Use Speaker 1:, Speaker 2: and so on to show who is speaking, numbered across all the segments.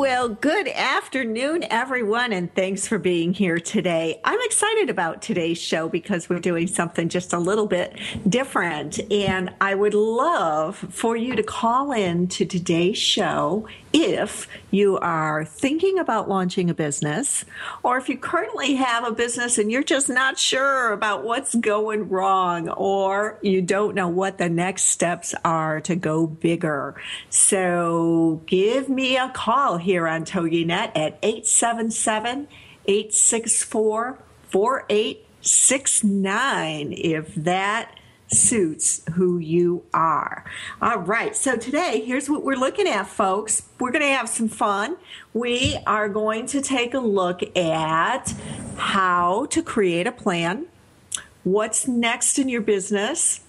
Speaker 1: Well, good afternoon, everyone, and thanks for being here today. I'm excited about today's show because we're doing something just a little bit different. And I would love for you to call in to today's show if you are thinking about launching a business, or if you currently have a business and you're just not sure about what's going wrong, or you don't know what the next steps are to go bigger. So give me a call here on TogiNet at 877 864 4869 if that suits who you are. All right, so today, here's what we're looking at, folks. We're going to have some fun. We are going to take a look at how to create a plan, what's next in your business,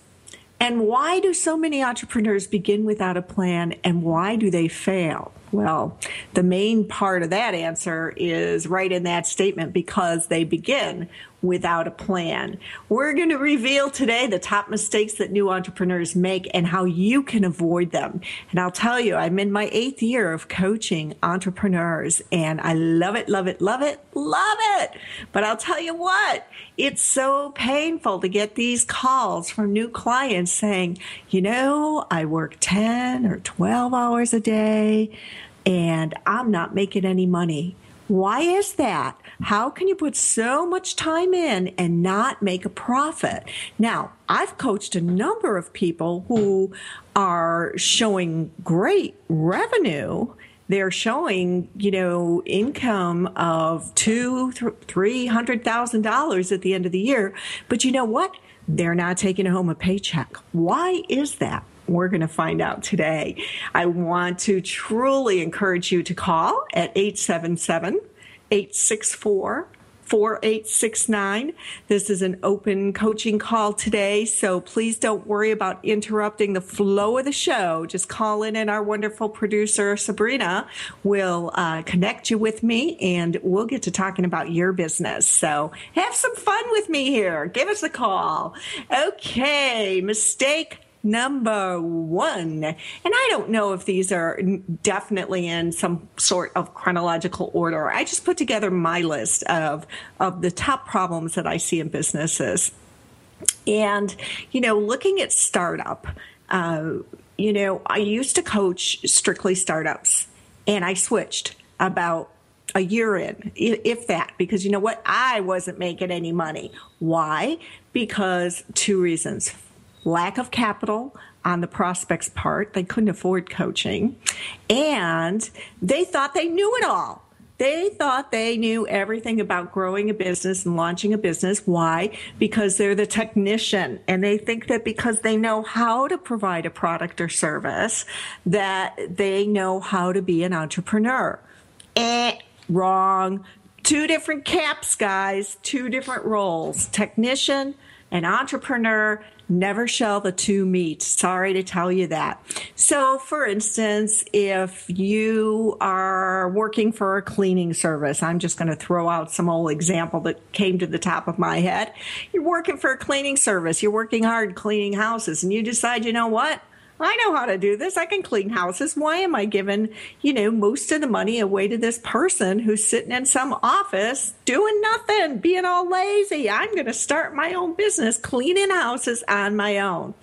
Speaker 1: and why do so many entrepreneurs begin without a plan and why do they fail? Well, the main part of that answer is right in that statement because they begin without a plan. We're going to reveal today the top mistakes that new entrepreneurs make and how you can avoid them. And I'll tell you, I'm in my eighth year of coaching entrepreneurs and I love it, love it, love it, love it. But I'll tell you what, it's so painful to get these calls from new clients saying, you know, I work 10 or 12 hours a day and I'm not making any money. Why is that? How can you put so much time in and not make a profit? Now, I've coached a number of people who are showing great revenue they're showing, you know, income of two, three hundred thousand dollars at the end of the year. But you know what? They're not taking home a paycheck. Why is that? We're going to find out today. I want to truly encourage you to call at 877 864 4869. This is an open coaching call today, so please don't worry about interrupting the flow of the show. Just call in, and our wonderful producer, Sabrina, will uh, connect you with me, and we'll get to talking about your business. So have some fun with me here. Give us a call. Okay, mistake number one. And I don't know if these are definitely in some sort of chronological order. I just put together my list of, of the top problems that I see in businesses. And, you know, looking at startup, uh, you know, I used to coach strictly startups and I switched about a year in, if that, because you know what? I wasn't making any money. Why? Because two reasons lack of capital on the prospect's part. They couldn't afford coaching. And they thought they knew it all. They thought they knew everything about growing a business and launching a business. Why? Because they're the technician and they think that because they know how to provide a product or service, that they know how to be an entrepreneur. Eh, wrong. Two different caps, guys, two different roles technician and entrepreneur Never shall the two meet. Sorry to tell you that. So, for instance, if you are working for a cleaning service, I'm just going to throw out some old example that came to the top of my head. You're working for a cleaning service, you're working hard cleaning houses, and you decide, you know what? I know how to do this. I can clean houses. Why am I giving, you know, most of the money away to this person who's sitting in some office doing nothing, being all lazy? I'm going to start my own business cleaning houses on my own.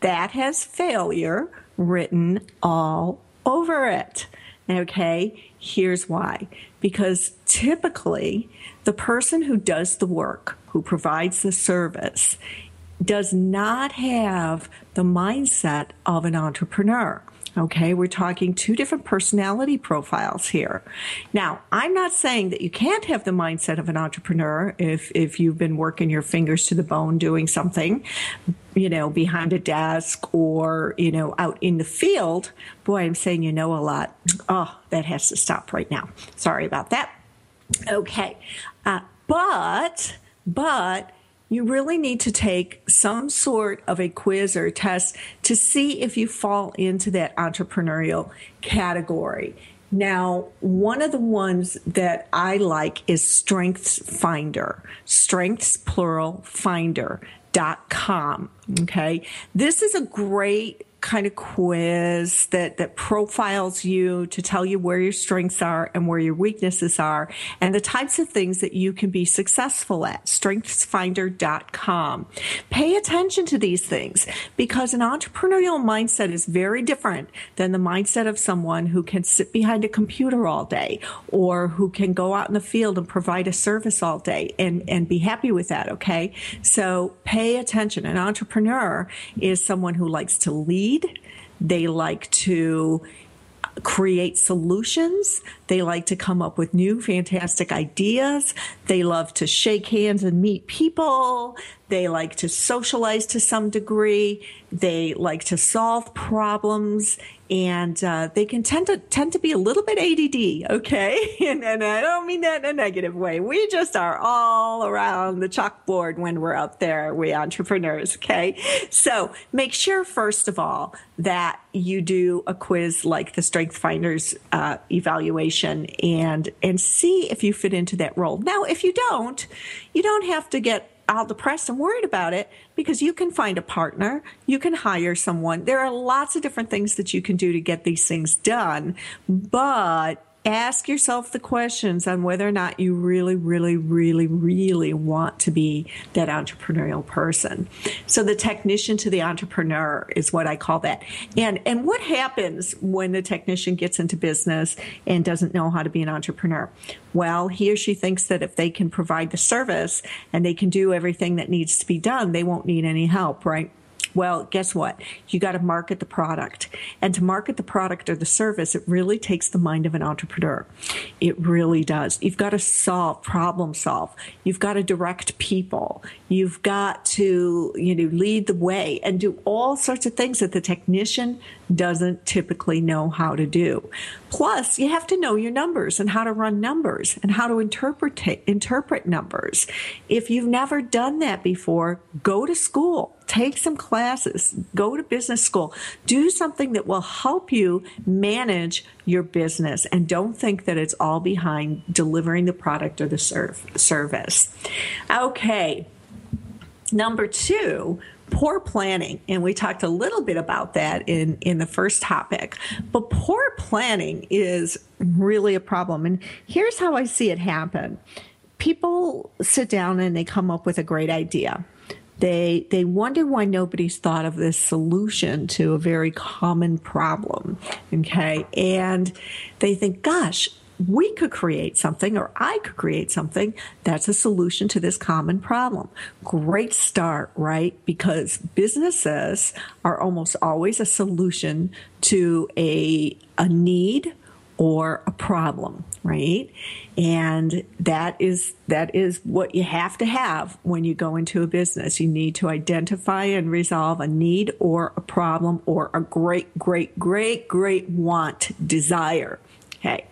Speaker 1: That has failure written all over it. Okay, here's why. Because typically, the person who does the work, who provides the service, does not have the mindset of an entrepreneur. Okay, we're talking two different personality profiles here. Now, I'm not saying that you can't have the mindset of an entrepreneur if if you've been working your fingers to the bone doing something, you know, behind a desk or, you know, out in the field. Boy, I'm saying you know a lot. Oh, that has to stop right now. Sorry about that. Okay. Uh, but but you really need to take some sort of a quiz or test to see if you fall into that entrepreneurial category. Now, one of the ones that I like is Strengths Finder, Strengths plural finder.com. Okay. This is a great kind of quiz that, that profiles you to tell you where your strengths are and where your weaknesses are and the types of things that you can be successful at. Strengthsfinder.com. Pay attention to these things because an entrepreneurial mindset is very different than the mindset of someone who can sit behind a computer all day or who can go out in the field and provide a service all day and, and be happy with that. Okay. So pay attention. An entrepreneur is someone who likes to lead They like to create solutions. They like to come up with new fantastic ideas. They love to shake hands and meet people. They like to socialize to some degree. They like to solve problems and uh, they can tend to tend to be a little bit ADD. Okay, and, and I don't mean that in a negative way. We just are all around the chalkboard when we're out there. We entrepreneurs. Okay, so make sure first of all that you do a quiz like the Strength Finders uh, evaluation and and see if you fit into that role. Now, if you don't, you don't have to get all depressed and worried about it because you can find a partner, you can hire someone. There are lots of different things that you can do to get these things done, but ask yourself the questions on whether or not you really, really, really, really want to be that entrepreneurial person. So the technician to the entrepreneur is what I call that. And and what happens when the technician gets into business and doesn't know how to be an entrepreneur? Well, he or she thinks that if they can provide the service and they can do everything that needs to be done, they won't need any help, right? Well, guess what? You got to market the product. And to market the product or the service, it really takes the mind of an entrepreneur. It really does. You've got to solve, problem solve. You've got to direct people. You've got to, you know, lead the way and do all sorts of things that the technician doesn't typically know how to do. Plus, you have to know your numbers and how to run numbers and how to interpret interpret numbers. If you've never done that before, go to school take some classes, go to business school, do something that will help you manage your business and don't think that it's all behind delivering the product or the serve, service. Okay. Number two, poor planning and we talked a little bit about that in in the first topic but poor planning is really a problem. And here's how i see it happen. People sit down and they come up with a great idea. They they wonder why nobody's thought of this solution to a very common problem. Okay, and they think, gosh, we could create something or I could create something that's a solution to this common problem. Great start, right? Because businesses are almost always a solution to a, a need or a problem, right? And that is that is what you have to have when you go into a business. You need to identify and resolve a need or a problem or a great, great, great, great want, desire. Okay.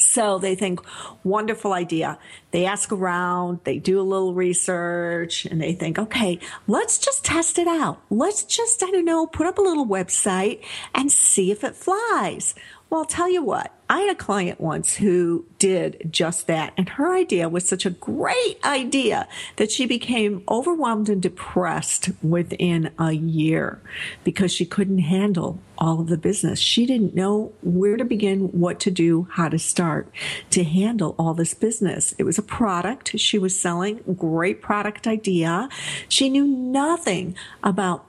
Speaker 1: So they think, wonderful idea. They ask around, they do a little research, and they think, okay, let's just test it out. Let's just, I don't know, put up a little website and see if it flies. Well, I'll tell you what, I had a client once who did just that. And her idea was such a great idea that she became overwhelmed and depressed within a year because she couldn't handle all of the business. She didn't know where to begin, what to do, how to start to handle all this business. It was a product she was selling, great product idea. She knew nothing about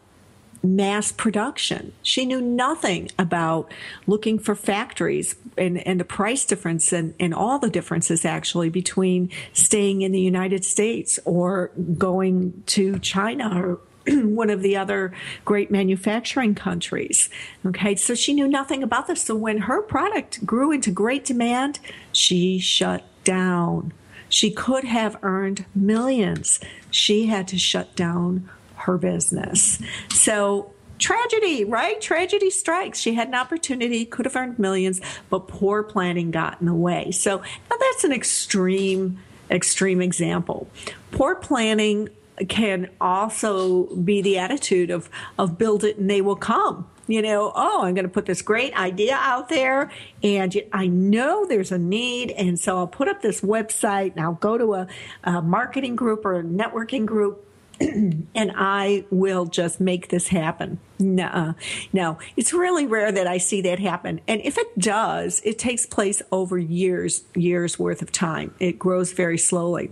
Speaker 1: mass production. She knew nothing about looking for factories and, and the price difference and, and all the differences actually between staying in the United States or going to China or one of the other great manufacturing countries. Okay, so she knew nothing about this. So when her product grew into great demand, she shut down. She could have earned millions. She had to shut down her business. So tragedy, right? Tragedy strikes. She had an opportunity, could have earned millions, but poor planning got in the way. So now that's an extreme, extreme example. Poor planning can also be the attitude of of build it and they will come you know, oh, I'm going to put this great idea out there and I know there's a need. And so I'll put up this website and I'll go to a, a marketing group or a networking group and I will just make this happen. No, no, it's really rare that I see that happen. And if it does, it takes place over years, years worth of time. It grows very slowly.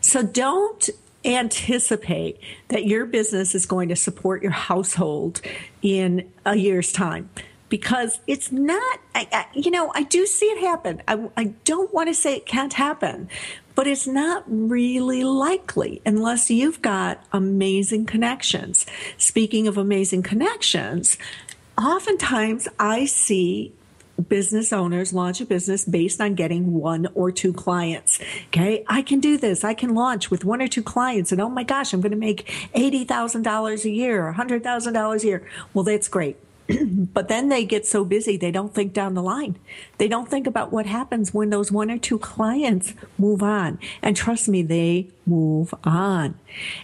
Speaker 1: So don't anticipate that your business is going to support your household in a year's time because it's not, I, I, you know, I do see it happen. I, I don't want to say it can't happen, but it's not really likely unless you've got amazing connections. Speaking of amazing connections, oftentimes I see business owners launch a business based on getting one or two clients. Okay. I can do this. I can launch with one or two clients and oh my gosh, I'm going to make $80,000 a year, $100,000 a year. Well, that's great. but then they get so busy they don't think down the line. They don't think about what happens when those one or two clients move on. And trust me, they move on.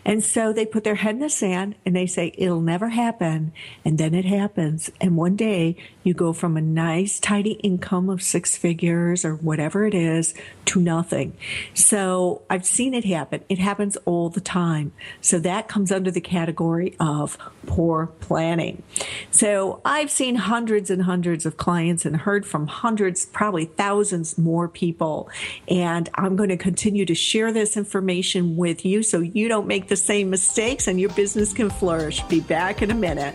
Speaker 1: And so they put their head in the sand and they say, it'll never happen. And then it happens. And one day you go from a nice, tidy income of six figures or whatever it is to nothing. So I've seen it happen. It happens all the time. So that comes under the category of poor planning. So I've seen hundreds and hundreds of clients and heard from hundreds, probably thousands more people. And I'm going to continue to share this information with you so you don't make the same mistakes and your business can flourish. Be back in a minute.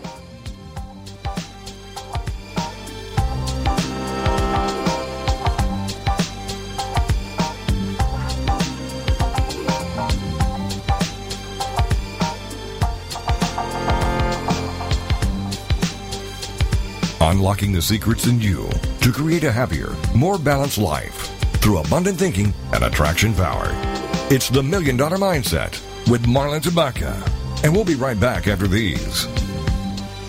Speaker 2: unlocking the secrets in you to create a happier, more balanced life through abundant thinking and attraction power. It's the Million Dollar Mindset with Marla Tabaka. And we'll be right back after these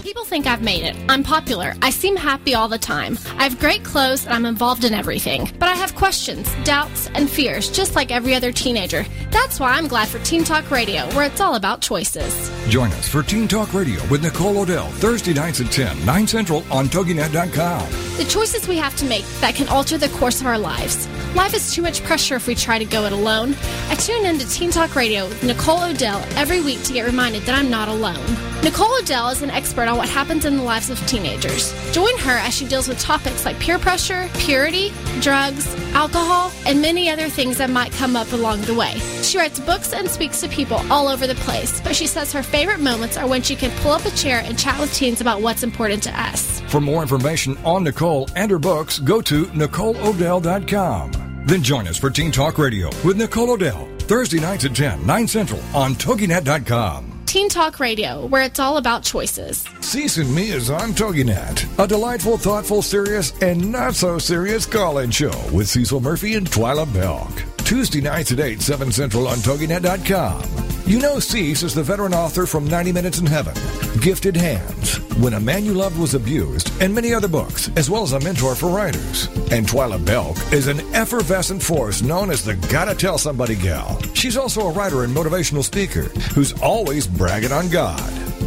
Speaker 2: People
Speaker 3: think I've made it. I'm popular. I seem happy all the time. I have great clothes and I'm involved in everything. But I have questions, doubts, and fears, just like every other teenager. That's why I'm glad for Teen Talk Radio, where it's all about choices.
Speaker 2: Join us for Teen Talk Radio with Nicole O'Dell, Thursday nights at 10, 9 Central on TogiNet.com.
Speaker 3: The choices we have to make that can alter the course of our lives. Life is too much pressure if we try to go it alone. I tune in to Teen Talk Radio with Nicole O'Dell every week to get reminded that I'm not alone. Nicole O'Dell is an expert on what happens in the lives of teenagers. Join her as she deals with topics like peer pressure, purity, drugs, alcohol, and many other things that might come up along the way. She writes books and speaks to people all over the place, but she says her favorite moments are when she can pull up a chair and chat with teens about what's important to us.
Speaker 2: For more information on Nicole and her books, go to NicoleOdell.com. Then join us for Teen Talk Radio with Nicole O'Dell, Thursday nights at 10, 9 Central on TogiNet.com.
Speaker 3: Teen Talk Radio, where it's all about choices.
Speaker 2: Season Me is on TogiNet, a delightful, thoughtful, serious, and not so serious call-in show with Cecil Murphey and Twila Belk. Tuesday nights at 8, 7 Central on TogiNet.com. You know Cease is the veteran author from 90 Minutes in Heaven, Gifted Hands, When a Man You Loved Was Abused, and many other books, as well as a mentor for writers. And Twila Belk is an effervescent force known as the Gotta Tell Somebody gal. She's also a writer and motivational speaker who's always bragging on God.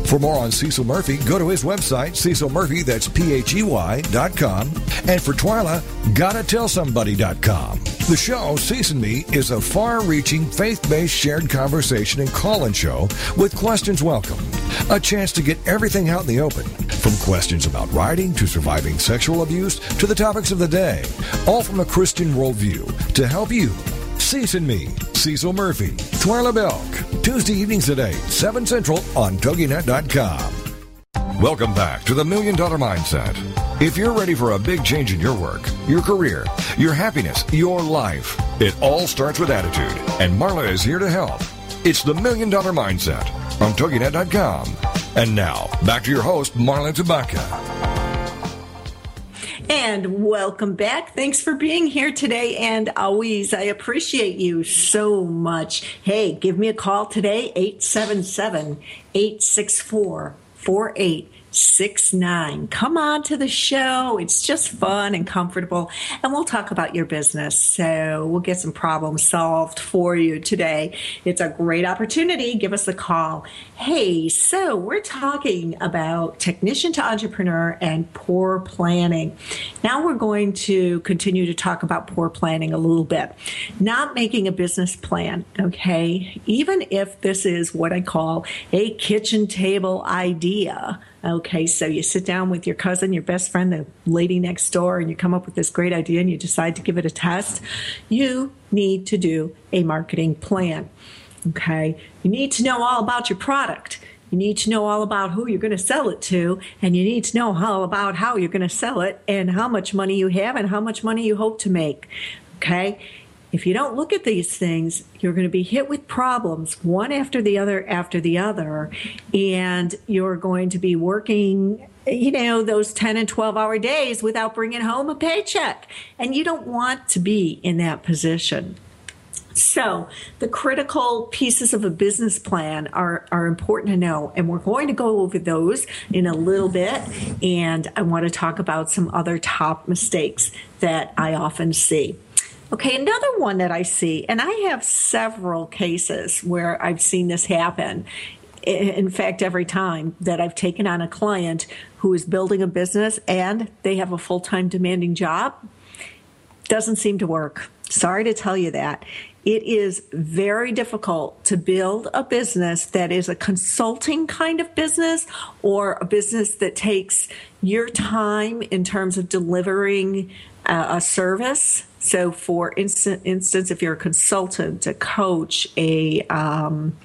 Speaker 2: For more on Cecil Murphey, go to his website, Cecil Murphey, that's P-H-E-Y dot com. And for Twila, gotta tell somebody.com. The show, and Me, is a far-reaching, faith-based shared conversation and call-in show with questions welcome. A chance to get everything out in the open, from questions about writing to surviving sexual abuse to the topics of the day, all from a Christian worldview to help you. And Me, Cecil Murphey, Twila Belk, Tuesday evenings at 8, 7 Central on TogiNet.com. Welcome back to the Million Dollar Mindset. If you're ready for a big change in your work, your career, your happiness, your life, it all starts with attitude, and Marla is here to help. It's the Million Dollar Mindset on TogiNet.com. And now, back to your host, Marla Tabaka.
Speaker 1: And welcome back. Thanks for being here today and always. I appreciate you so much. Hey, give me a call today, 877 864 4869. Come on to the show. It's just fun and comfortable. And we'll talk about your business. So we'll get some problems solved for you today. It's a great opportunity. Give us a call. Hey, so we're talking about technician to entrepreneur and poor planning. Now we're going to continue to talk about poor planning a little bit. Not making a business plan, okay? Even if this is what I call a kitchen table idea. Okay, so you sit down with your cousin, your best friend, the lady next door, and you come up with this great idea and you decide to give it a test. You need to do a marketing plan. Okay, you need to know all about your product. You need to know all about who you're going to sell it to, and you need to know all about how you're going to sell it and how much money you have and how much money you hope to make. Okay, if you don't look at these things, you're going to be hit with problems one after the other after the other, and you're going to be working you know those 10 and 12 hour days without bringing home a paycheck and you don't want to be in that position so, the critical pieces of a business plan are, are important to know, and we're going to go over those in a little bit. And I want to talk about some other top mistakes that I often see. Okay, another one that I see, and I have several cases where I've seen this happen. In fact, every time that I've taken on a client who is building a business and they have a full time demanding job, doesn't seem to work. Sorry to tell you that it is very difficult to build a business that is a consulting kind of business or a business that takes your time in terms of delivering uh, a service. So, for instance, if you're a consultant, a coach, a um,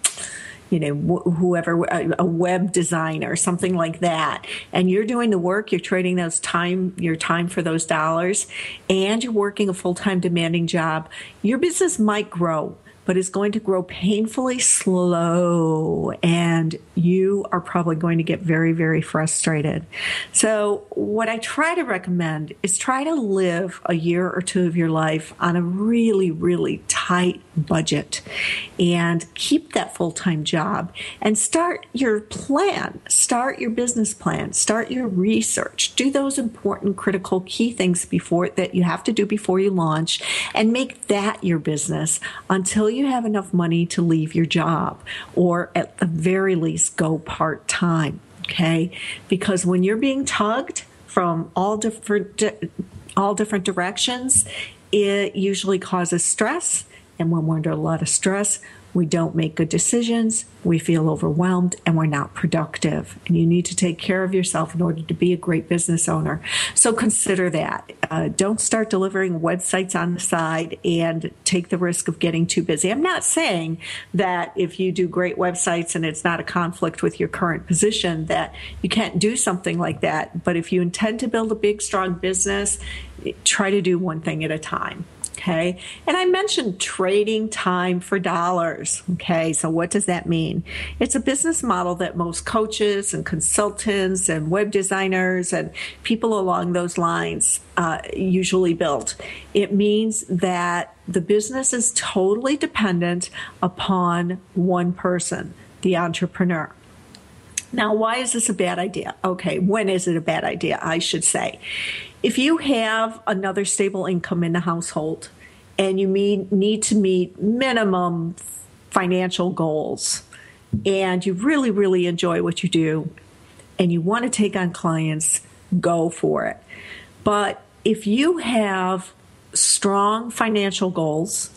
Speaker 1: you know, wh- whoever, a web designer, something like that. And you're doing the work, you're trading those time, your time for those dollars, and you're working a full time demanding job. Your business might grow but is going to grow painfully slow and you are probably going to get very, very frustrated. So, what I try to recommend is try to live a year or two of your life on a really, really tight budget and keep that full time job and start your plan, start your business plan, start your research, do those important, critical, key things before that you have to do before you launch and make that your business until you have enough money to leave your job or at the very least go part time. Okay. Because when you're being tugged from all different, all different directions, it usually causes stress. And when we're under a lot of stress, we don't make good decisions, we feel overwhelmed, and we're not productive. And you need to take care of yourself in order to be a great business owner. So consider that. Uh, don't start delivering websites on the side and take the risk of getting too busy. I'm not saying that if you do great websites and it's not a conflict with your current position, that you can't do something like that. But if you intend to build a big, strong business, try to do one thing at a time. Okay. And I mentioned trading time for dollars. Okay. So what does that mean? It's a business model that most coaches and consultants and web designers and people along those lines uh, usually build. It means that the business is totally dependent upon one person, the entrepreneur. Now, why is this a bad idea? Okay, when is it a bad idea? I should say. If you have another stable income in the household and you meet, need to meet minimum financial goals, and you really, really enjoy what you do and you want to take on clients, go for it. But if you have strong financial goals,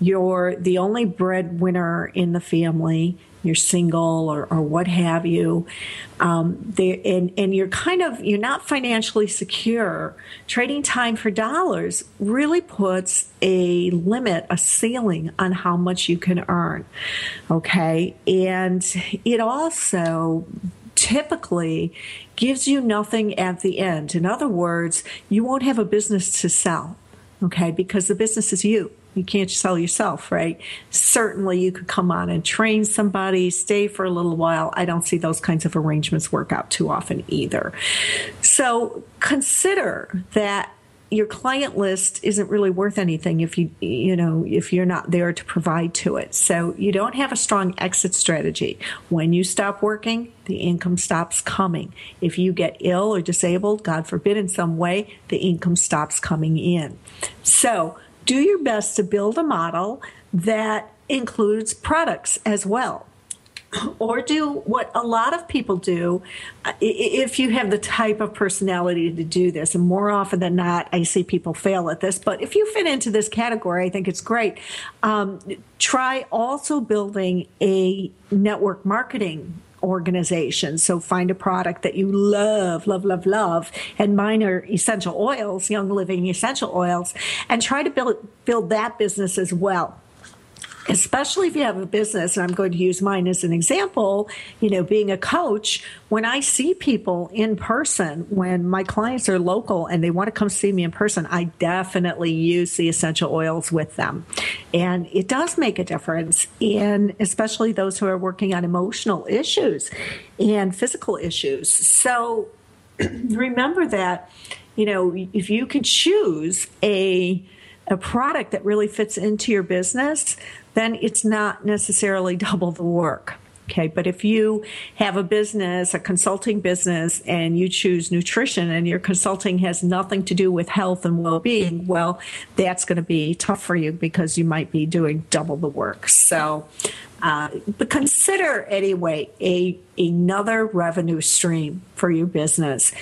Speaker 1: you're the only breadwinner in the family, you're single or, or what have you, um, they, and, and you're kind of, you're not financially secure, trading time for dollars really puts a limit, a ceiling on how much you can earn. Okay. And it also typically gives you nothing at the end. In other words, you won't have a business to sell. Okay. Because the business is you you can't sell yourself, right? Certainly, you could come on and train somebody, stay for a little while. I don't see those kinds of arrangements work out too often either. So consider that your client list isn't really worth anything if you you know if you're not there to provide to it so you don't have a strong exit strategy when you stop working the income stops coming if you get ill or disabled god forbid in some way the income stops coming in so do your best to build a model that includes products as well. Or do what a lot of people do if you have the type of personality to do this. And more often than not, I see people fail at this. But if you fit into this category, I think it's great. Um, try also building a network marketing organization. So find a product that you love, love, love, love. And mine are essential oils, Young Living essential oils, and try to build build that business as well especially if you have a business and i'm going to use mine as an example you know being a coach when i see people in person when my clients are local and they want to come see me in person i definitely use the essential oils with them. And it does make a difference in especially those who are working on emotional issues and physical issues. So remember that you know if you can choose a a product that really fits into your business, then it's not necessarily double the work. Okay, but if you have a business, a consulting business, and you choose nutrition and your consulting has nothing to do with health and well being, well, that's going to be tough for you because you might be doing double the work. So, uh, but consider anyway a another revenue stream for your business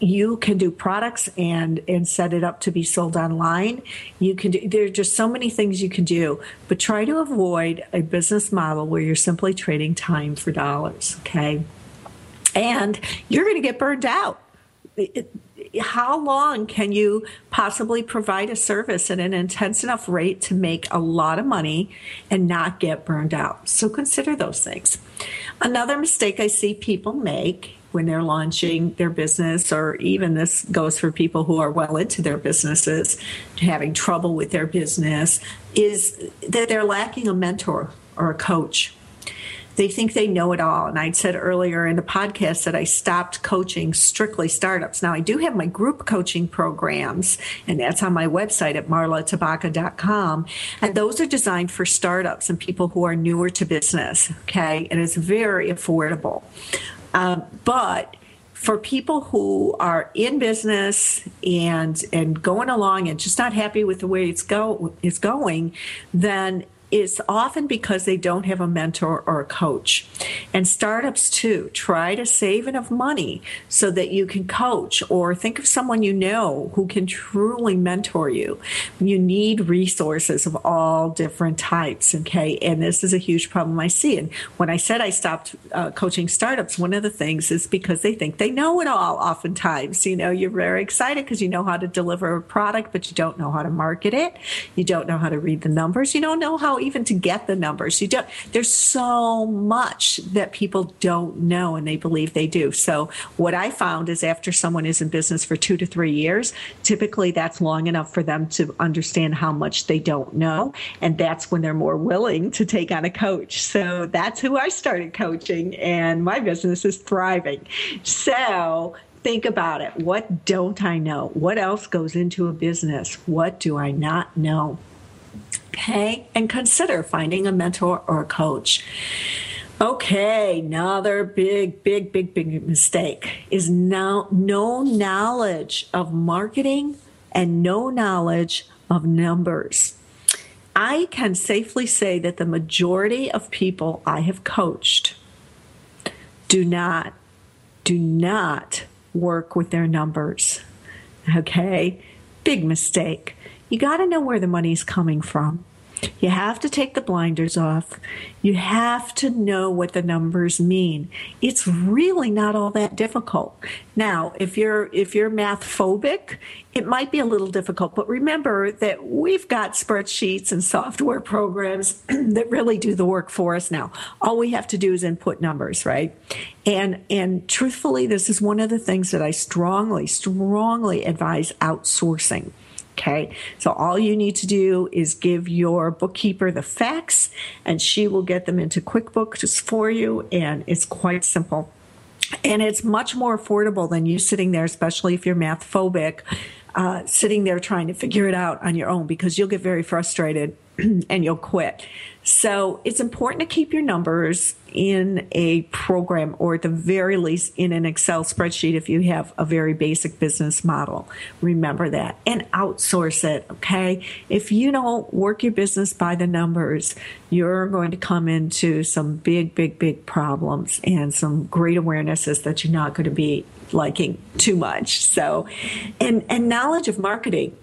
Speaker 1: you can do products and and set it up to be sold online. You can do there are just so many things you can do but try to avoid a business model where you're simply trading time for dollars okay? And you're going to get burned out. How long can you possibly provide a service at an intense enough rate to make a lot of money and not get burned out? So consider those things. Another mistake i see people make when they're launching their business, or even this goes for people who are well into their businesses, having trouble with their business, is that they're lacking a mentor or a coach. They think they know it all. And I'd said earlier in the podcast that I stopped coaching strictly startups. Now, I do have my group coaching programs, and that's on my website at marlatabaka.com. And those are designed for startups and people who are newer to business. Okay. And it's very affordable. Um, but for people who are in business and and going along and just not happy with the way it's go it's going, then is often because they don't have a mentor or a coach. And startups too, try to save enough money so that you can coach or think of someone you know who can truly mentor you. You need resources of all different types, okay? And this is a huge problem I see. And when I said I stopped uh, coaching startups, one of the things is because they think they know it all oftentimes. You know, you're very excited because you know how to deliver a product, but you don't know how to market it. You don't know how to read the numbers. You don't know how even to get the numbers. You don't. There's so much that people don't know, and they believe they do. So what I found is after someone is in business for two to three years, typically that's long enough for them to understand how much they don't know, and that's when they're more willing to take on a coach. So that's who I started coaching, and my business is thriving. So think about it. What don't I know? What else goes into a business? What do I not know? Okay, and consider finding a mentor or a coach. Okay, another big, big, big, big mistake is now no knowledge of marketing and no knowledge of numbers. I can safely say that the majority of people I have coached do not do not work with their numbers. Okay? Big mistake. You got to know where the money's coming from. You have to take the blinders off. You have to know what the numbers mean. It's really not all that difficult. Now, if you're if you're math phobic, it might be a little difficult, but remember that we've got spreadsheets and software programs that really do the work for us now. All we have to do is input numbers, right? And and truthfully, this is one of the things that I strongly strongly advise outsourcing Okay, so all you need to do is give your bookkeeper the facts, and she will get them into QuickBooks for you, and it's quite simple. And it's much more affordable than you sitting there, especially if you're math phobic, uh, sitting there trying to figure it out on your own because you'll get very frustrated and you'll quit. So it's important to keep your numbers in a program or at the very least in an Excel spreadsheet if you have a very basic business model. Remember that and outsource it. Okay. If you don't work your business by the numbers, you're going to come into some big, big, big problems and some great awarenesses that you're not going to be liking too much. So, and, and knowledge of marketing.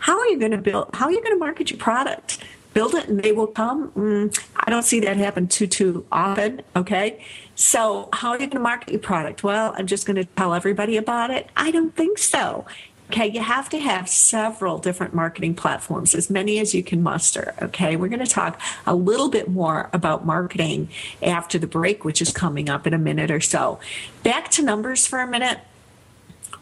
Speaker 1: How are you going to build, how are you going to market your product? build it and they will come. Mm, I don't see that happen too too often. Okay, so how are you going to market your product? Well, I'm just going to tell everybody about it. I don't think so. Okay, you have to have several different marketing platforms, as many as you can muster. Okay, we're going to talk a little bit more about marketing after the break, which is coming up in a minute or so. Back to numbers for a minute.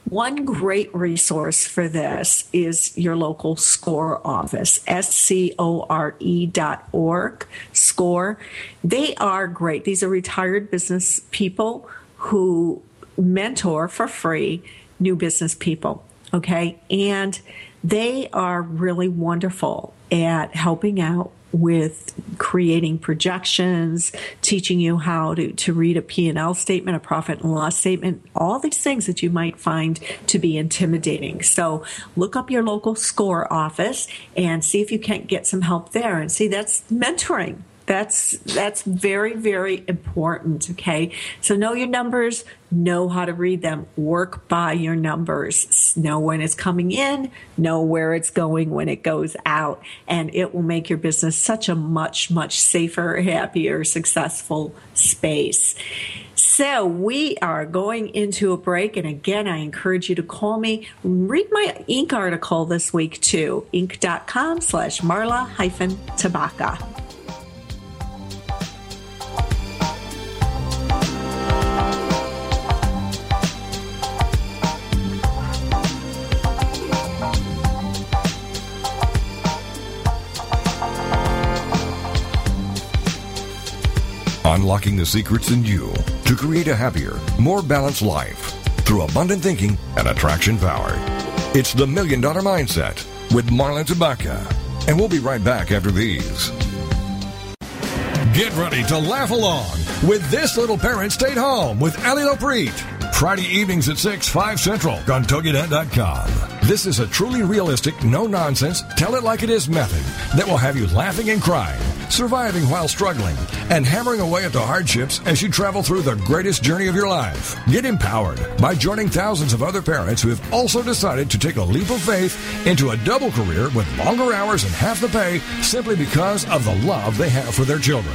Speaker 1: One great resource for this is your local SCORE office, S C O R E dot org, SCORE. They are great. These are retired business people who mentor for free new business people. Okay. And they are really wonderful at helping out with creating projections, teaching you how to, to read a P&L statement, a profit and loss statement, all these things that you might find to be intimidating. So look up your local score office and see if you can't get some help there. And see, that's mentoring. That's that's very very important. Okay, so know your numbers, know how to read them, work by your numbers, know when it's coming in, know where it's going when it goes out, and it will make your business such a much much safer, happier, successful space. So we are going into a break. And again, I encourage you to call me. Read my Inc. article this week too. Inc.com slash Marla hyphen Tabaka.
Speaker 2: Unlocking the secrets in you to create a happier, more balanced life through abundant thinking and attraction power. It's the Million Dollar Mindset with Marla Tabaka. And we'll be right back after these. Get ready to laugh along with This Little Parent Stayed Home with Ali Lopreet. Friday evenings at 6, 5 Central on TogiNet.com. This is a truly realistic, no nonsense, tell it like it is method that will have you laughing and crying surviving while struggling, and hammering away at the hardships as you travel through the greatest journey of your life. Get empowered by joining thousands of other parents who have also decided to take a leap of faith into a double career with longer hours and half the pay simply because of the love they have for their children.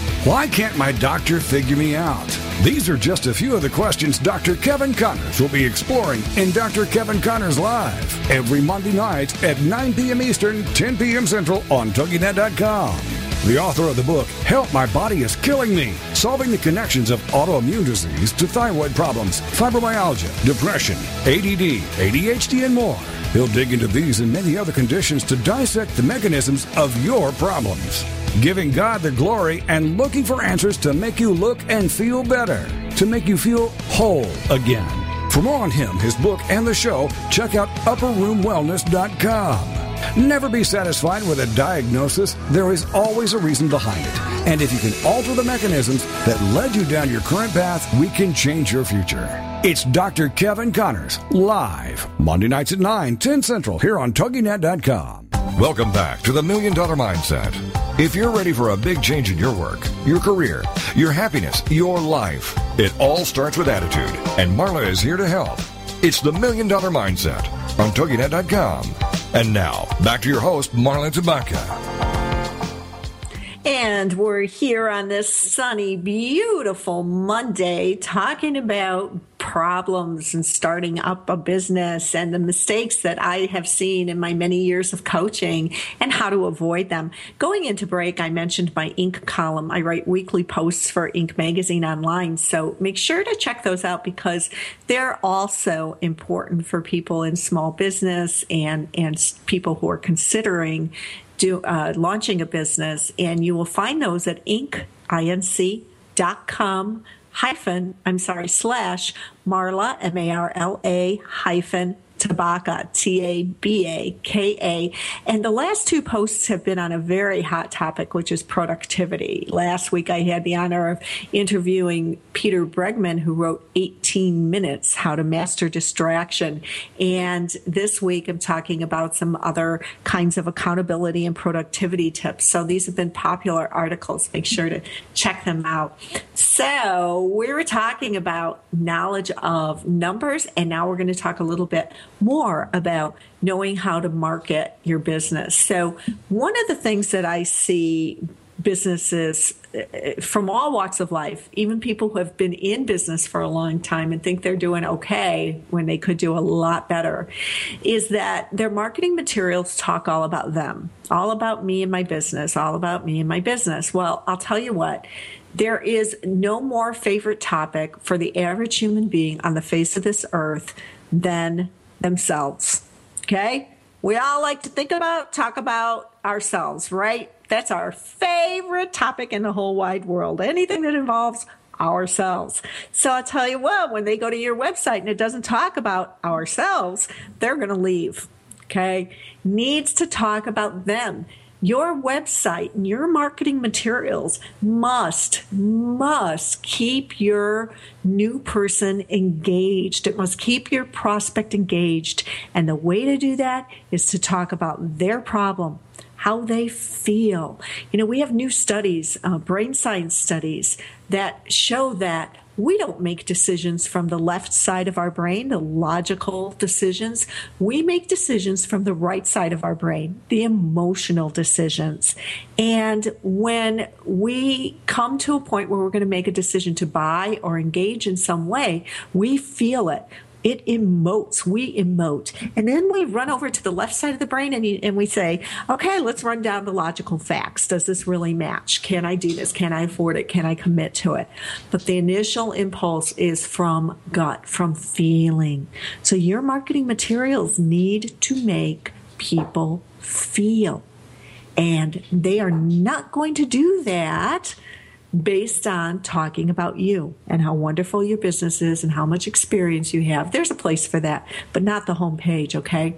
Speaker 4: Why can't my doctor figure me out? These are just a few of the questions Dr. Kevin Conners will be exploring in Dr. Kevin Conners Live every Monday night at 9 p.m. Eastern, 10 p.m. Central on TogiNet.com. The author of the book, Help My Body is Killing Me, solving the connections of autoimmune disease to thyroid problems, fibromyalgia, depression, ADD, ADHD, and more. He'll dig into these and many other conditions to dissect the mechanisms of your problems. giving God the glory and looking for answers to make you look and feel better, to make you feel whole again. For more on him, his book, and the show, check out upperroomwellness.com. Never be satisfied with a diagnosis. There is always a reason behind it. And if you can alter the mechanisms that led you down your current path, we can change your future. It's Dr. Kevin Conners, live, Monday nights at 9, 10 Central, here on TogiNet.com.
Speaker 2: Welcome back to the Million Dollar Mindset. If you're ready for a big change in your work, your career, your happiness, your life, it all starts with attitude. And Marla is here to help. It's the Million Dollar Mindset on TogiNet.com. And now, back to your host, Marla Tabaka.
Speaker 1: And we're here on this sunny, beautiful Monday talking about problems and starting up a business and the mistakes that I have seen in my many years of coaching and how to avoid them. Going into break, I mentioned my Inc. column. I write weekly posts for Inc. magazine online. So make sure to check those out because they're also important for people in small business and, and people who are considering do, uh, launching a business, and you will find those at inc, inc.com hyphen, I'm sorry, slash Marla, M-A-R-L-A hyphen Tabaka, T A B A K A. And the last two posts have been on a very hot topic, which is productivity. Last week, I had the honor of interviewing Peter Bregman, who wrote 18 Minutes How to Master Distraction. And this week, I'm talking about some other kinds of accountability and productivity tips. So these have been popular articles. Make sure to check them out. So we were talking about knowledge of numbers, and now we're going to talk a little bit more about knowing how to market your business. So, one of the things that I see businesses uh, from all walks of life, even people who have been in business for a long time and think they're doing okay when they could do a lot better, is that their marketing materials talk all about them, all about me and my business, all about me and my business. Well, I'll tell you what, there is no more favorite topic for the average human being on the face of this earth than themselves. Okay? We all like to think about, talk about ourselves, right? That's our favorite topic in the whole wide world. Anything that involves ourselves. So I'll tell you what, when they go to your website and it doesn't talk about ourselves, they're going to leave. Okay? Needs to talk about them. Your website and your marketing materials must, must keep your new person engaged. It must keep your prospect engaged. And the way to do that is to talk about their problem, how they feel. You know, we have new studies, uh, brain science studies, that show that we don't make decisions from the left side of our brain, the logical decisions. We make decisions from the right side of our brain, the emotional decisions. And when we come to a point where we're going to make a decision to buy or engage in some way, we feel it it emotes. We emote. And then we run over to the left side of the brain and, you, and we say, okay, let's run down the logical facts. Does this really match? Can I do this? Can I afford it? Can I commit to it? But the initial impulse is from gut, from feeling. So your marketing materials need to make people feel. And they are not going to do that based on talking about you and how wonderful your business is and how much experience you have. There's a place for that, but not the homepage, okay?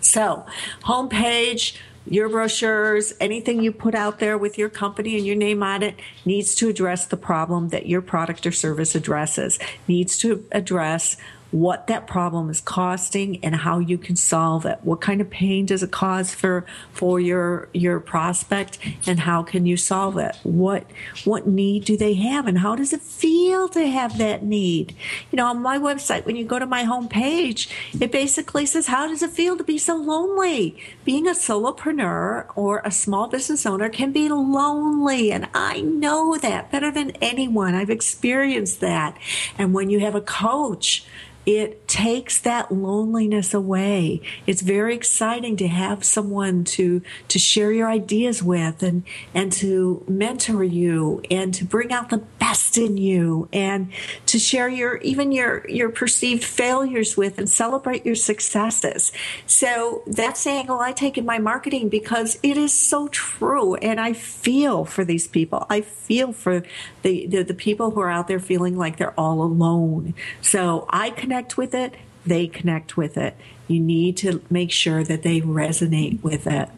Speaker 1: So, homepage, your brochures, anything you put out there with your company and your name on it needs to address the problem that your product or service addresses, needs to address what that problem is costing and how you can solve it. What kind of pain does it cause for for your your prospect and how can you solve it? What what need do they have and how does it feel to have that need? You know, on my website when you go to my homepage, it basically says how does it feel to be so lonely? Being a solopreneur or a small business owner can be lonely and I know that better than anyone. I've experienced that. And when you have a coach it takes that loneliness away. It's very exciting to have someone to to share your ideas with and and to mentor you and to bring out the best in you and to share your even your your perceived failures with and celebrate your successes. So that's the angle oh, I take in my marketing because it is so true and I feel for these people. I feel for the, the, the people who are out there feeling like they're all alone. So I connect with it, they connect with it. You need to make sure that they resonate with it.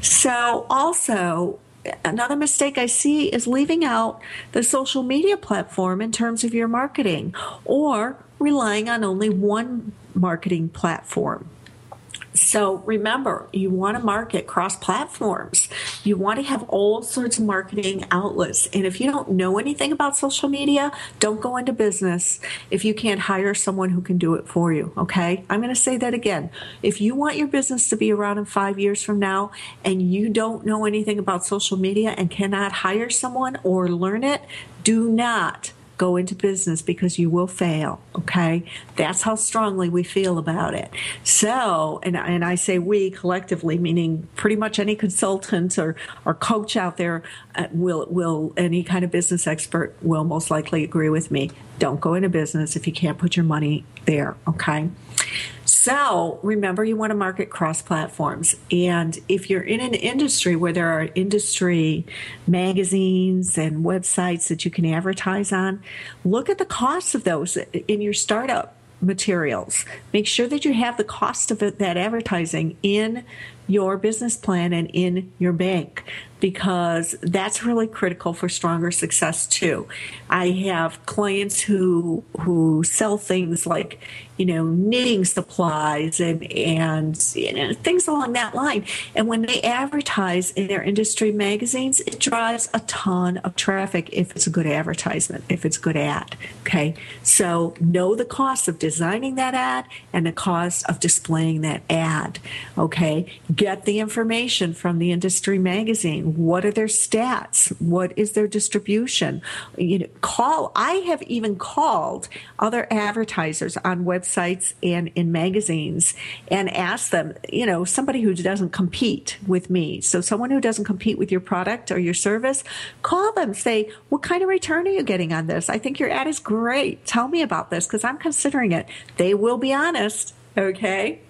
Speaker 1: So, also, another mistake I see is leaving out the social media platform in terms of your marketing or relying on only one marketing platform. So remember, you want to market cross platforms. You want to have all sorts of marketing outlets. And if you don't know anything about social media, don't go into business if you can't hire someone who can do it for you. Okay. I'm going to say that again. If you want your business to be around in five years from now and you don't know anything about social media and cannot hire someone or learn it, do not go into business because you will fail. Okay. That's how strongly we feel about it. So, and, and I say we collectively, meaning pretty much any consultant or, or coach out there Uh, will, will, any kind of business expert will most likely agree with me. Don't go into business if you can't put your money there. Okay. So remember, you want to market cross platforms. And if you're in an industry where there are industry magazines and websites that you can advertise on, look at the costs of those in your startup materials. Make sure that you have the cost of it, that advertising in your business plan and in your bank because that's really critical for stronger success too. I have clients who who sell things like you know knitting supplies and and you know, things along that line. And when they advertise in their industry magazines, it drives a ton of traffic if it's a good advertisement, if it's a good ad. Okay, so know the cost of designing that ad and the cost of displaying that ad. Okay, get the information from the industry magazine. What are their stats? What is their distribution? You know, call. I have even called other advertisers on websites and in magazines and asked them. You know, somebody who doesn't compete with me. So someone who doesn't compete with your product or your service, call them. Say, what kind of return are you getting on this? I think your ad is great. Tell me about this because I'm considering it. They will be honest. Okay.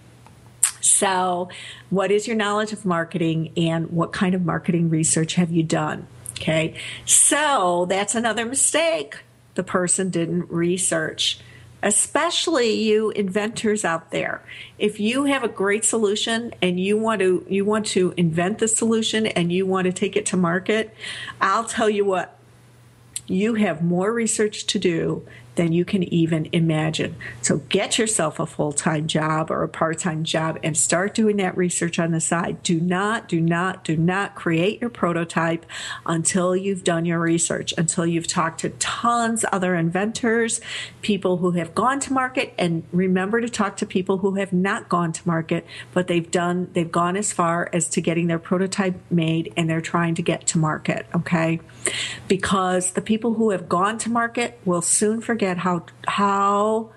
Speaker 1: So, what is your knowledge of marketing and what kind of marketing research have you done? Okay. So, that's another mistake. The person didn't research. Especially you inventors out there. If you have a great solution and you want to you want to invent the solution and you want to take it to market, I'll tell you what. You have more research to do than you can even imagine. So get yourself a full time job or a part time job and start doing that research on the side. Do not, do not, do not create your prototype until you've done your research, until you've talked to tons of other inventors, people who have gone to market, and remember to talk to people who have not gone to market, but they've done, they've gone as far as to getting their prototype made and they're trying to get to market. Okay. Because the people who have gone to market will soon forget forget how how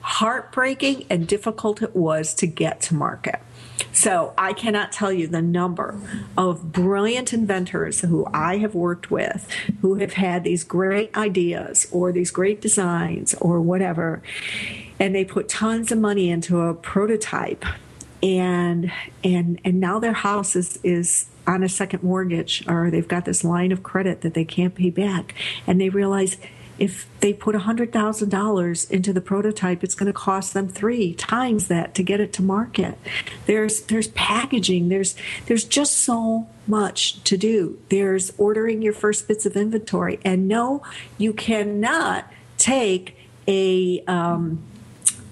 Speaker 1: heartbreaking and difficult it was to get to market. So I cannot tell you the number of brilliant inventors who I have worked with who have had these great ideas or these great designs or whatever, and they put tons of money into a prototype and and and now their house is is on a second mortgage or they've got this line of credit that they can't pay back and they realize if they put $100,000 into the prototype, it's going to cost them three times that to get it to market. There's there's packaging. There's there's just so much to do. There's ordering your first bits of inventory, and no, you cannot take a um,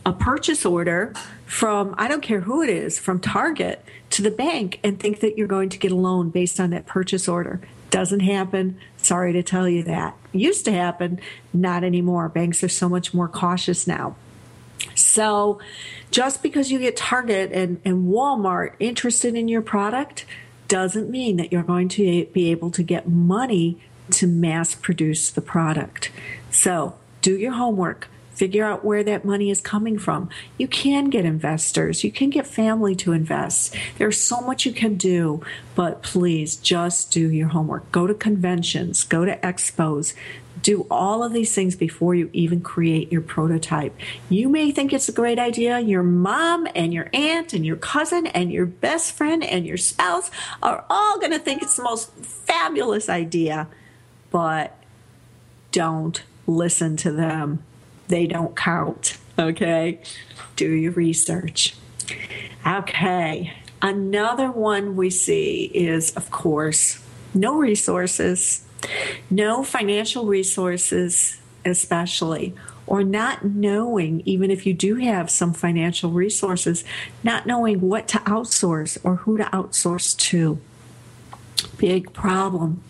Speaker 1: a purchase order from I don't care who it is from Target to the bank and think that you're going to get a loan based on that purchase order. Doesn't happen. Sorry to tell you that. Used to happen, not anymore. Banks are so much more cautious now. So just because you get Target and, and Walmart interested in your product doesn't mean that you're going to be able to get money to mass produce the product. So do your homework Figure out where that money is coming from. You can get investors, you can get family to invest. There's so much you can do, but please just do your homework. Go to conventions, go to expos, do all of these things before you even create your prototype. You may think it's a great idea. Your mom and your aunt and your cousin and your best friend and your spouse are all going to think it's the most fabulous idea, but don't listen to them. They don't count. Okay? Do your research. Okay. Another one we see is, of course, no resources no financial resources, especially, or not knowing, even if you do have some financial resources, not knowing what to outsource or who to outsource to. Big problem.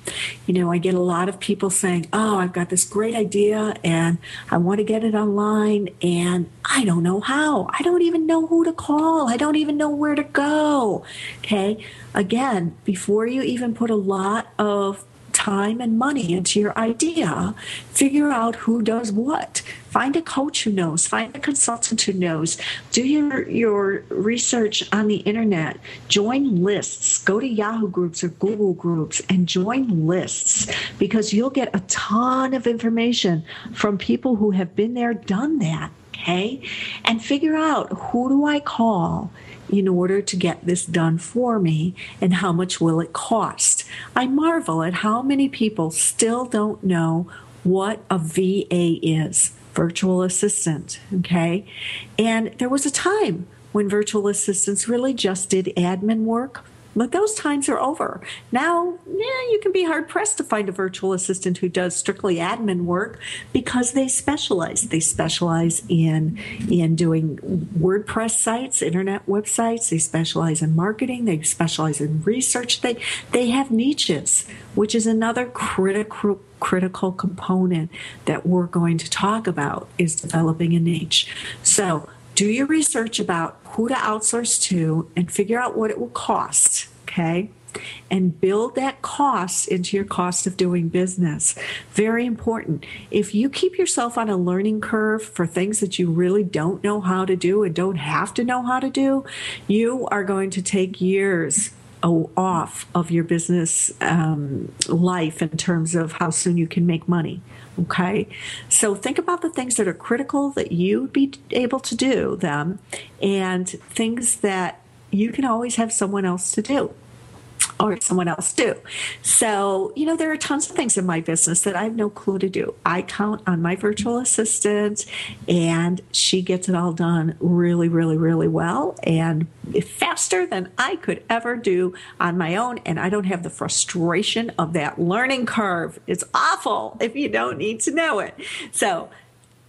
Speaker 1: You know, I get a lot of people saying, Oh, I've got this great idea and I want to get it online and I don't know how. I don't even know who to call. I don't even know where to go. Okay. Again, before you even put a lot of time and money into your idea. Figure out who does what. Find a coach who knows. Find a consultant who knows. Do your, your research on the internet. Join lists. Go to Yahoo groups or Google groups and join lists because you'll get a ton of information from people who have been there, done that. Okay. And figure out who do I call? In order to get this done for me and how much will it cost. I marvel at how many people still don't know what a VA is virtual assistant. Okay. And there was a time when virtual assistants really just did admin work but those times are over. Now, yeah, you can be hard pressed to find a virtual assistant who does strictly admin work because they specialize. They specialize in in doing WordPress sites, internet websites. They specialize in marketing. They specialize in research. They they have niches, which is another critical critical component that we're going to talk about is developing a niche. So do your research about who to outsource to and figure out what it will cost, okay? And build that cost into your cost of doing business. Very important. If you keep yourself on a learning curve for things that you really don't know how to do and don't have to know how to do, you are going to take years off of your business um, life in terms of how soon you can make money. Okay. So think about the things that are critical that you'd be able to do them and things that you can always have someone else to do or someone else do. So, you know, there are tons of things in my business that I have no clue to do. I count on my virtual assistant and she gets it all done really, really, really well and faster than I could ever do on my own. And I don't have the frustration of that learning curve. It's awful if you don't need to know it. So,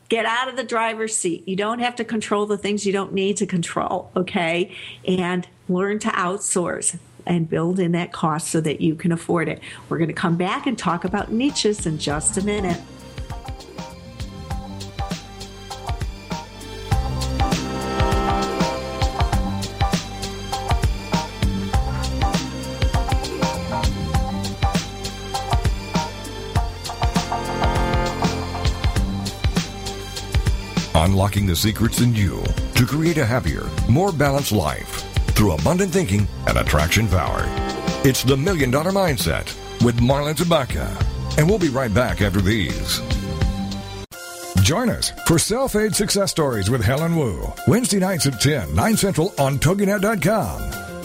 Speaker 1: get out of the driver's seat. You don't have to control the things you don't need to control, okay? And learn to outsource and build in that cost so that you can afford it. We're going to come back and talk about niches in just a minute.
Speaker 2: Unlocking the secrets in you to create a happier, more balanced life through abundant thinking and attraction power. It's the Million Dollar Mindset with Marla Tabaka. And we'll be right back after these. Join us for Self Aid Success Stories with Helen Wu, Wednesday nights at 10, 9 Central on TogiNet.com.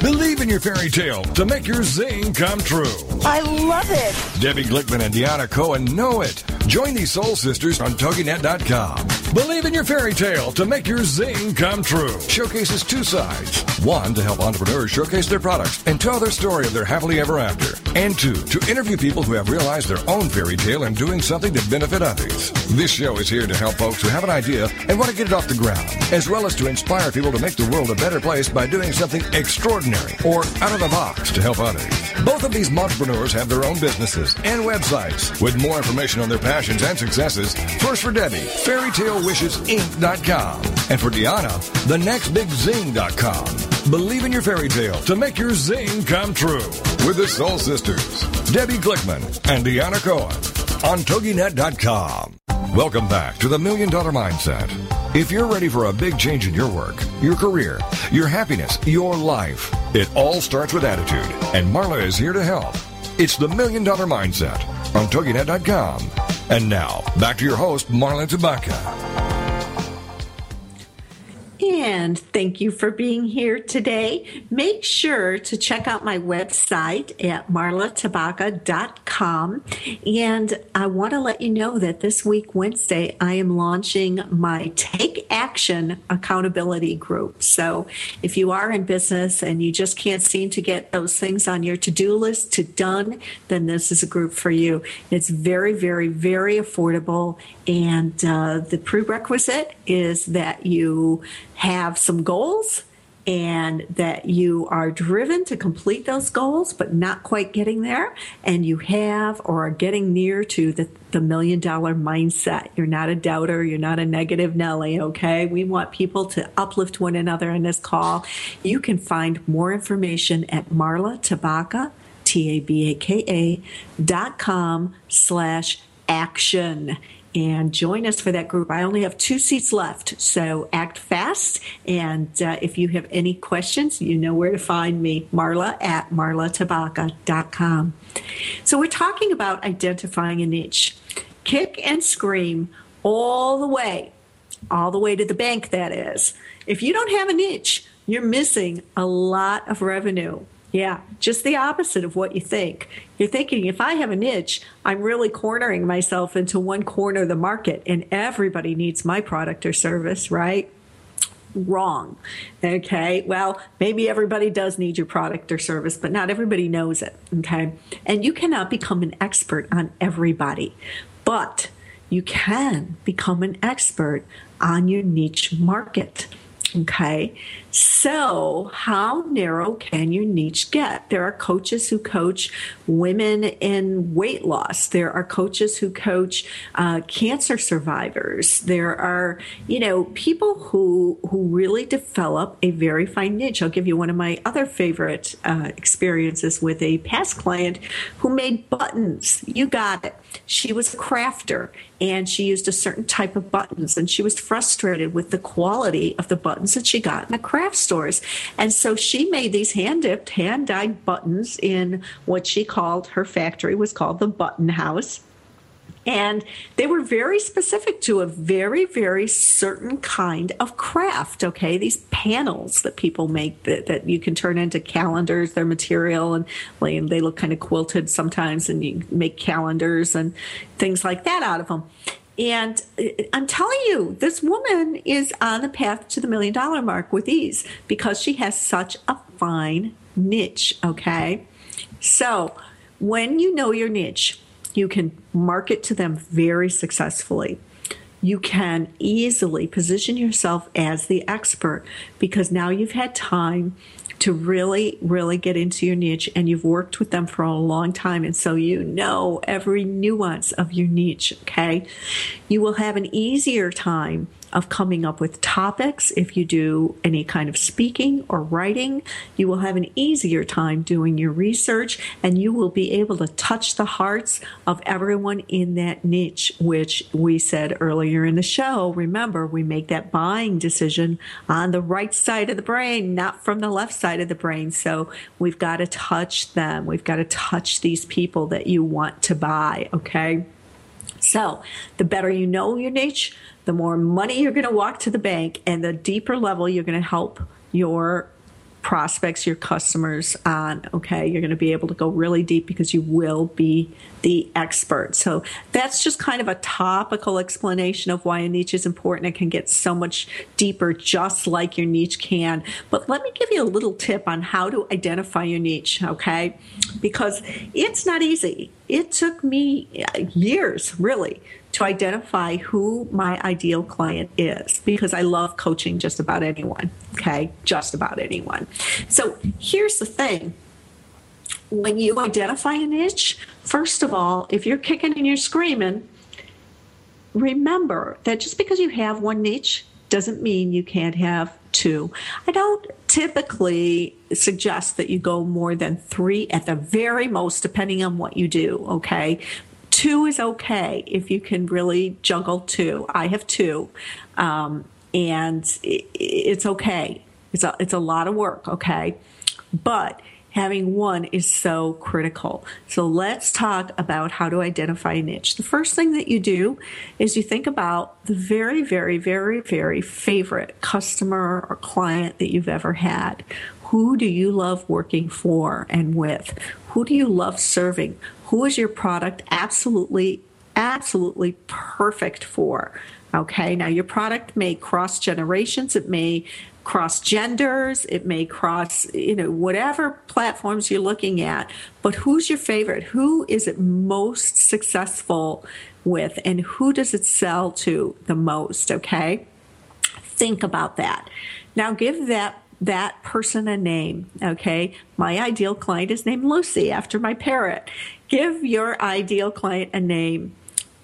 Speaker 2: Believe in your fairy tale to make your zing come true.
Speaker 5: I love it.
Speaker 2: Debbie Glickman and Deanna Cohen know it. Join these soul sisters on TogiNet.com. Believe in your fairy tale to make your zing come true. Showcases two sides. One, to help entrepreneurs showcase their products and tell their story of their happily ever after. And two, to interview people who have realized their own fairy tale and doing something to benefit others. This show is here to help folks who have an idea and want to get it off the ground, as well as to inspire people to make the world a better place by doing something extraordinary or out of the box to help others. Both of these entrepreneurs have their own businesses and websites. With more information on their passions and successes, first for Debbie, fairytalewishesinc.com. And for Deanna, thenextbigzing.com. Believe in your fairy tale to make your zing come true. With the Soul Sisters, Debbie Glickman and Deanna Cohen on TogiNet.com. Welcome back to the Million Dollar Mindset. If you're ready for a big change in your work, your career, your happiness, your life, it all starts with attitude, and Marla is here to help. It's the Million Dollar Mindset on TogiNet.com. And now, back to your host, Marla Tabaka.
Speaker 1: And thank you for being here today. Make sure to check out my website at marlatabaka.com. And I want to let you know that this week, Wednesday, I am launching my Take Action Accountability Group. So if you are in business and you just can't seem to get those things on your to do list to done, then this is a group for you. It's very, very, very affordable. And uh, the prerequisite is that you have some goals and that you are driven to complete those goals but not quite getting there and you have or are getting near to the, the million dollar mindset. You're not a doubter. You're not a negative nelly okay? We want people to uplift one another in this call. You can find more information at marla tabaka t-a-b-a-k-a dot com slash action and join us for that group. I only have two seats left, so act fast. And uh, if you have any questions, you know where to find me, Marla at marlatabaka.com. So we're talking about identifying a niche. Kick and scream all the way, all the way to the bank, that is. If you don't have a niche, you're missing a lot of revenue. Yeah, just the opposite of what you think. You're thinking if I have a niche, I'm really cornering myself into one corner of the market and everybody needs my product or service, right? Wrong. Okay. Well, maybe everybody does need your product or service, but not everybody knows it. Okay. And you cannot become an expert on everybody, but you can become an expert on your niche market. Okay. So, how narrow can your niche get? There are coaches who coach women in weight loss. There are coaches who coach uh, cancer survivors. There are, you know, people who who really develop a very fine niche. I'll give you one of my other favorite uh, experiences with a past client who made buttons. You got it. She was a crafter and she used a certain type of buttons and she was frustrated with the quality of the buttons that she got in the craft stores. And so she made these hand dipped, hand dyed buttons in what she called her factory was called the Button House. And they were very specific to a very, very certain kind of craft. Okay. These panels that people make that, that you can turn into calendars, their material, and they look kind of quilted sometimes, and you make calendars and things like that out of them. And uh, I'm telling you, this woman is on the path to the million dollar mark with ease because she has such a fine niche. Okay. So when you know your niche, you can market to them very successfully. You can easily position yourself as the expert because now you've had time to really, really get into your niche and you've worked with them for a long time. And so you know every nuance of your niche. Okay. You will have an easier time of coming up with topics. If you do any kind of speaking or writing, you will have an easier time doing your research and you will be able to touch the hearts of everyone in that niche, which we said earlier in the show. Remember, we make that buying decision on the right side of the brain, not from the left side of the brain. So we've got to touch them. We've got to touch these people that you want to buy. Okay. So the better you know your niche, the more money you're going to walk to the bank and the deeper level you're going to help your prospects, your customers on. Okay, you're going to be able to go really deep because you will be the expert. So that's just kind of a topical explanation of why a niche is important. It can get so much deeper, just like your niche can. But let me give you a little tip on how to identify your niche. Okay, because it's not easy. It took me uh, years, really, to identify who my ideal client is because I love coaching just about anyone. Okay, just about anyone. So here's the thing when you identify a niche, first of all, if you're kicking and you're screaming, remember that just because you have one niche doesn't mean you can't have two. I don't typically suggest that you go more than three at the very most, depending on what you do, okay? Two is okay if you can really juggle two. I have two, um, and it, it's okay. It's a it's a lot of work, okay, but having one is so critical. So let's talk about how to identify a niche. The first thing that you do is you think about the very, very, very, very favorite customer or client that you've ever had. Who do you love working for and with? Who do you love serving? Who is your product absolutely, absolutely perfect for? Okay, now your product may cross generations, it may cross genders, it may cross, you know, whatever platforms you're looking at, but who's your favorite? Who is it most successful with, and who does it sell to the most? Okay, think about that. Now give that that person a name. Okay. My ideal client is named Lucy after my parrot. Give your ideal client a name.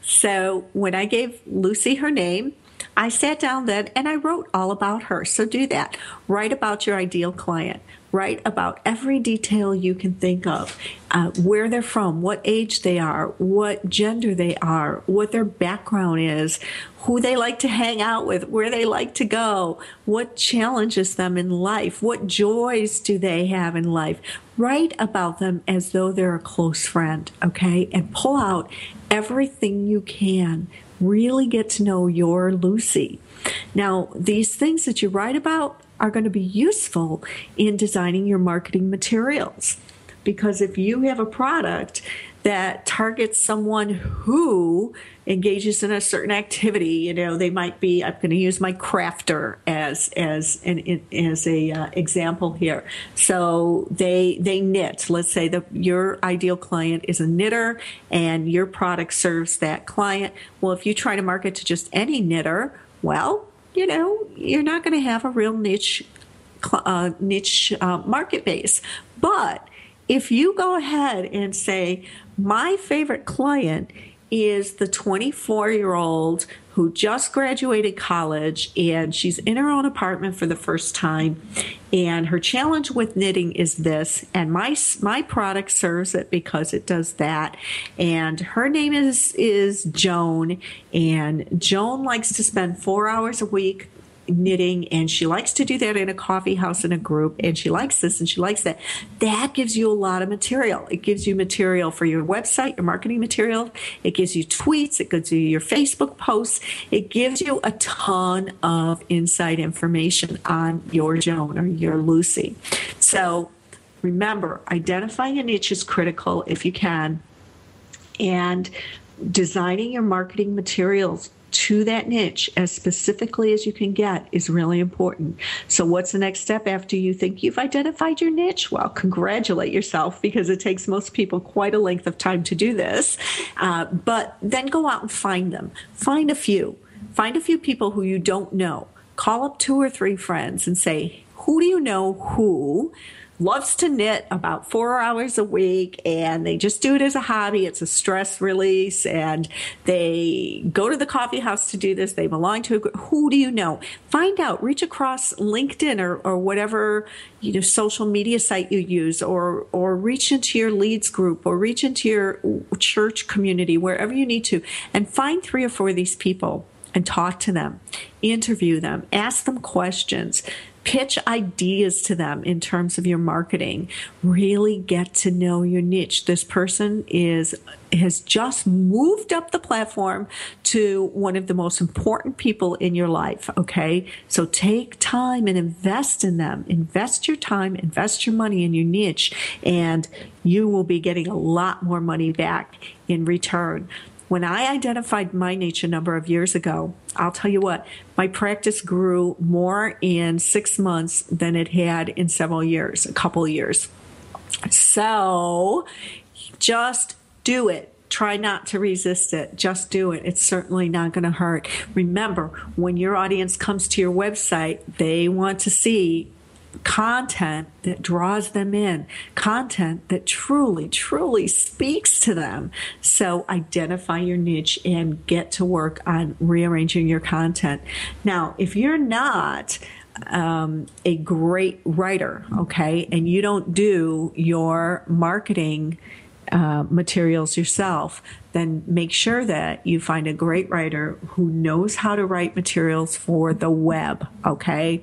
Speaker 1: So when I gave Lucy her name, I sat down then and I wrote all about her. So do that. Write about your ideal client. Write about every detail you can think of uh, where they're from, what age they are, what gender they are, what their background is, who they like to hang out with, where they like to go, what challenges them in life, what joys do they have in life. Write about them as though they're a close friend, okay? And pull out everything you can. Really get to know your Lucy. Now, these things that you write about are going to be useful in designing your marketing materials. Because if you have a product that targets someone who engages in a certain activity, you know, they might be. I'm going to use my crafter as as an as a uh, example here. So they they knit. Let's say that your ideal client is a knitter, and your product serves that client. Well, if you try to market to just any knitter, well, you know, you're not going to have a real niche uh, niche uh, market base. But if you go ahead and say, my favorite client is the 24 year old who just graduated college and she's in her own apartment for the first time. And her challenge with knitting is this and my my product serves it because it does that. And her name is is Joan and Joan likes to spend 4 hours a week knitting and she likes to do that in a coffee house in a group and she likes this and she likes that. That gives you a lot of material. It gives you material for your website your marketing material. It gives you tweets. It gives you your facebook posts. It gives you a ton of inside information on your joan or your lucy. So remember identifying a niche is critical if you can and designing your marketing materials to that niche as specifically as you can get is really important. So, what's the next step after you think you've identified your niche? Well, congratulate yourself because it takes most people quite a length of time to do this. Uh, but then go out and find them. Find a few. Find a few people who you don't know. Call up two or three friends and say, Who do you know who? Loves to knit about four hours a week and they just do it as a hobby. It's a stress release and they go to the coffee house to do this. They belong to a Who do you know? Find out, reach across LinkedIn or, or whatever, you know, social media site you use or, or reach into your leads group or reach into your church community, wherever you need to and find three or four of these people and talk to them, interview them, ask them questions, pitch ideas to them in terms of your marketing. Really get to know your niche. This person is has just moved up the platform to one of the most important people in your life, okay? So take time and invest in them. Invest your time, invest your money in your niche, and you will be getting a lot more money back in return. When I identified my niche a number of years ago, I'll tell you what, my practice grew more in six months than it had in several years, a couple years. So just do it. Try not to resist it. Just do it. It's certainly not going to hurt. Remember, when your audience comes to your website, they want to see content that draws them in, content that truly, truly speaks to them. So identify your niche and get to work on rearranging your content. Now, if you're not, um, a great writer, okay, and you don't do your marketing uh, materials yourself, then make sure that you find a great writer who knows how to write materials for the web, okay?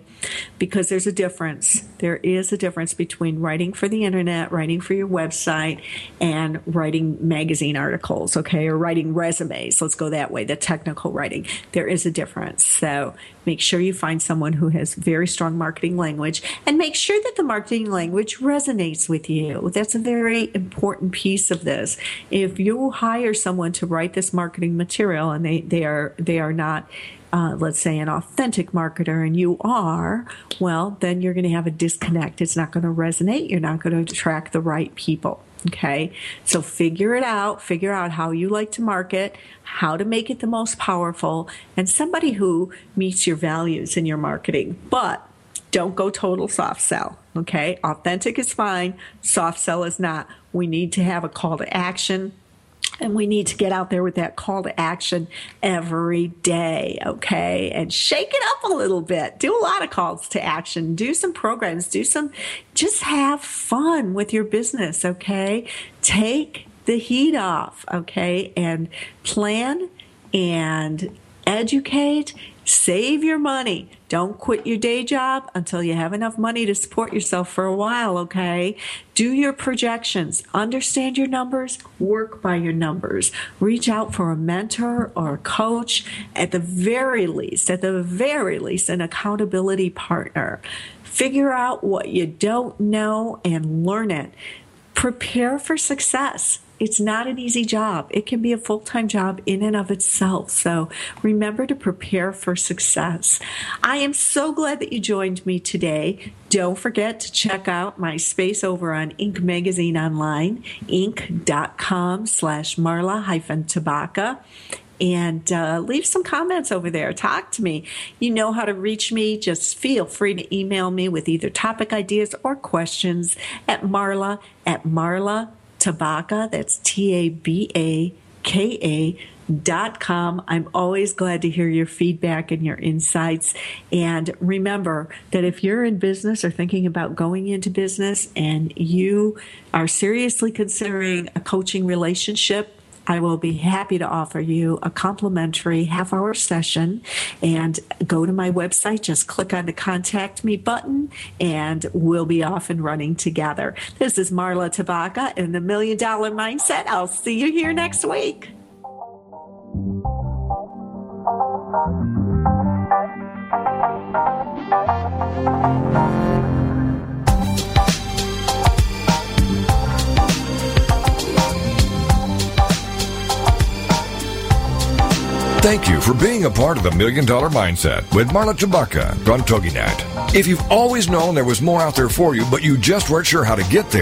Speaker 1: Because there's a difference. There is a difference between writing for the internet, writing for your website, and writing magazine articles, okay? Or writing resumes. Let's go that way, the technical writing. There is a difference. So make sure you find someone who has very strong marketing language and make sure that the marketing language resonates with you. That's a very important piece of this. If you hire someone to write this marketing material and they, they are they are not uh, let's say an authentic marketer and you are, well, then you're going to have a disconnect. It's not going to resonate. You're not going to attract the right people. Okay. So figure it out. Figure out how you like to market, how to make it the most powerful, and somebody who meets your values in your marketing. But don't go total soft sell. Okay. Authentic is fine. Soft sell is not. We need to have a call to action and we need to get out there with that call to action every day, okay? And shake it up a little bit. Do a lot of calls to action. Do some programs. Do some, just have fun with your business, okay? Take the heat off, okay? And plan and educate Save your money. Don't quit your day job until you have enough money to support yourself for a while, okay? Do your projections. Understand your numbers. Work by your numbers. Reach out for a mentor or a coach. At the very least, at the very least, an accountability partner. Figure out what you don't know and learn it. Prepare for success it's not an easy job. It can be a full time job in and of itself. So remember to prepare for success. I am so glad that you joined me today. Don't forget to check out my space over on Inc. Magazine Online, inc.com slash Marla hyphen Tabaka and uh, leave some comments over there. Talk to me. You know how to reach me. Just feel free to email me with either topic ideas or questions at marla at marla Tabaka. That's T A B A K A dot com. I'm always glad to hear your feedback and your insights. And remember that if you're in business or thinking about going into business and you are seriously considering a coaching relationship, I will be happy to offer you a complimentary half hour session and go to my website. Just click on the contact me button and we'll be off and running together. This is Marla Tabaka in the Million Dollar Mindset. I'll see you here next week.
Speaker 2: Thank you for being a part of the Million Dollar Mindset with Marla Tabaka on TogiNet. If you've always known there was more out there for you, but you just weren't sure how to get there,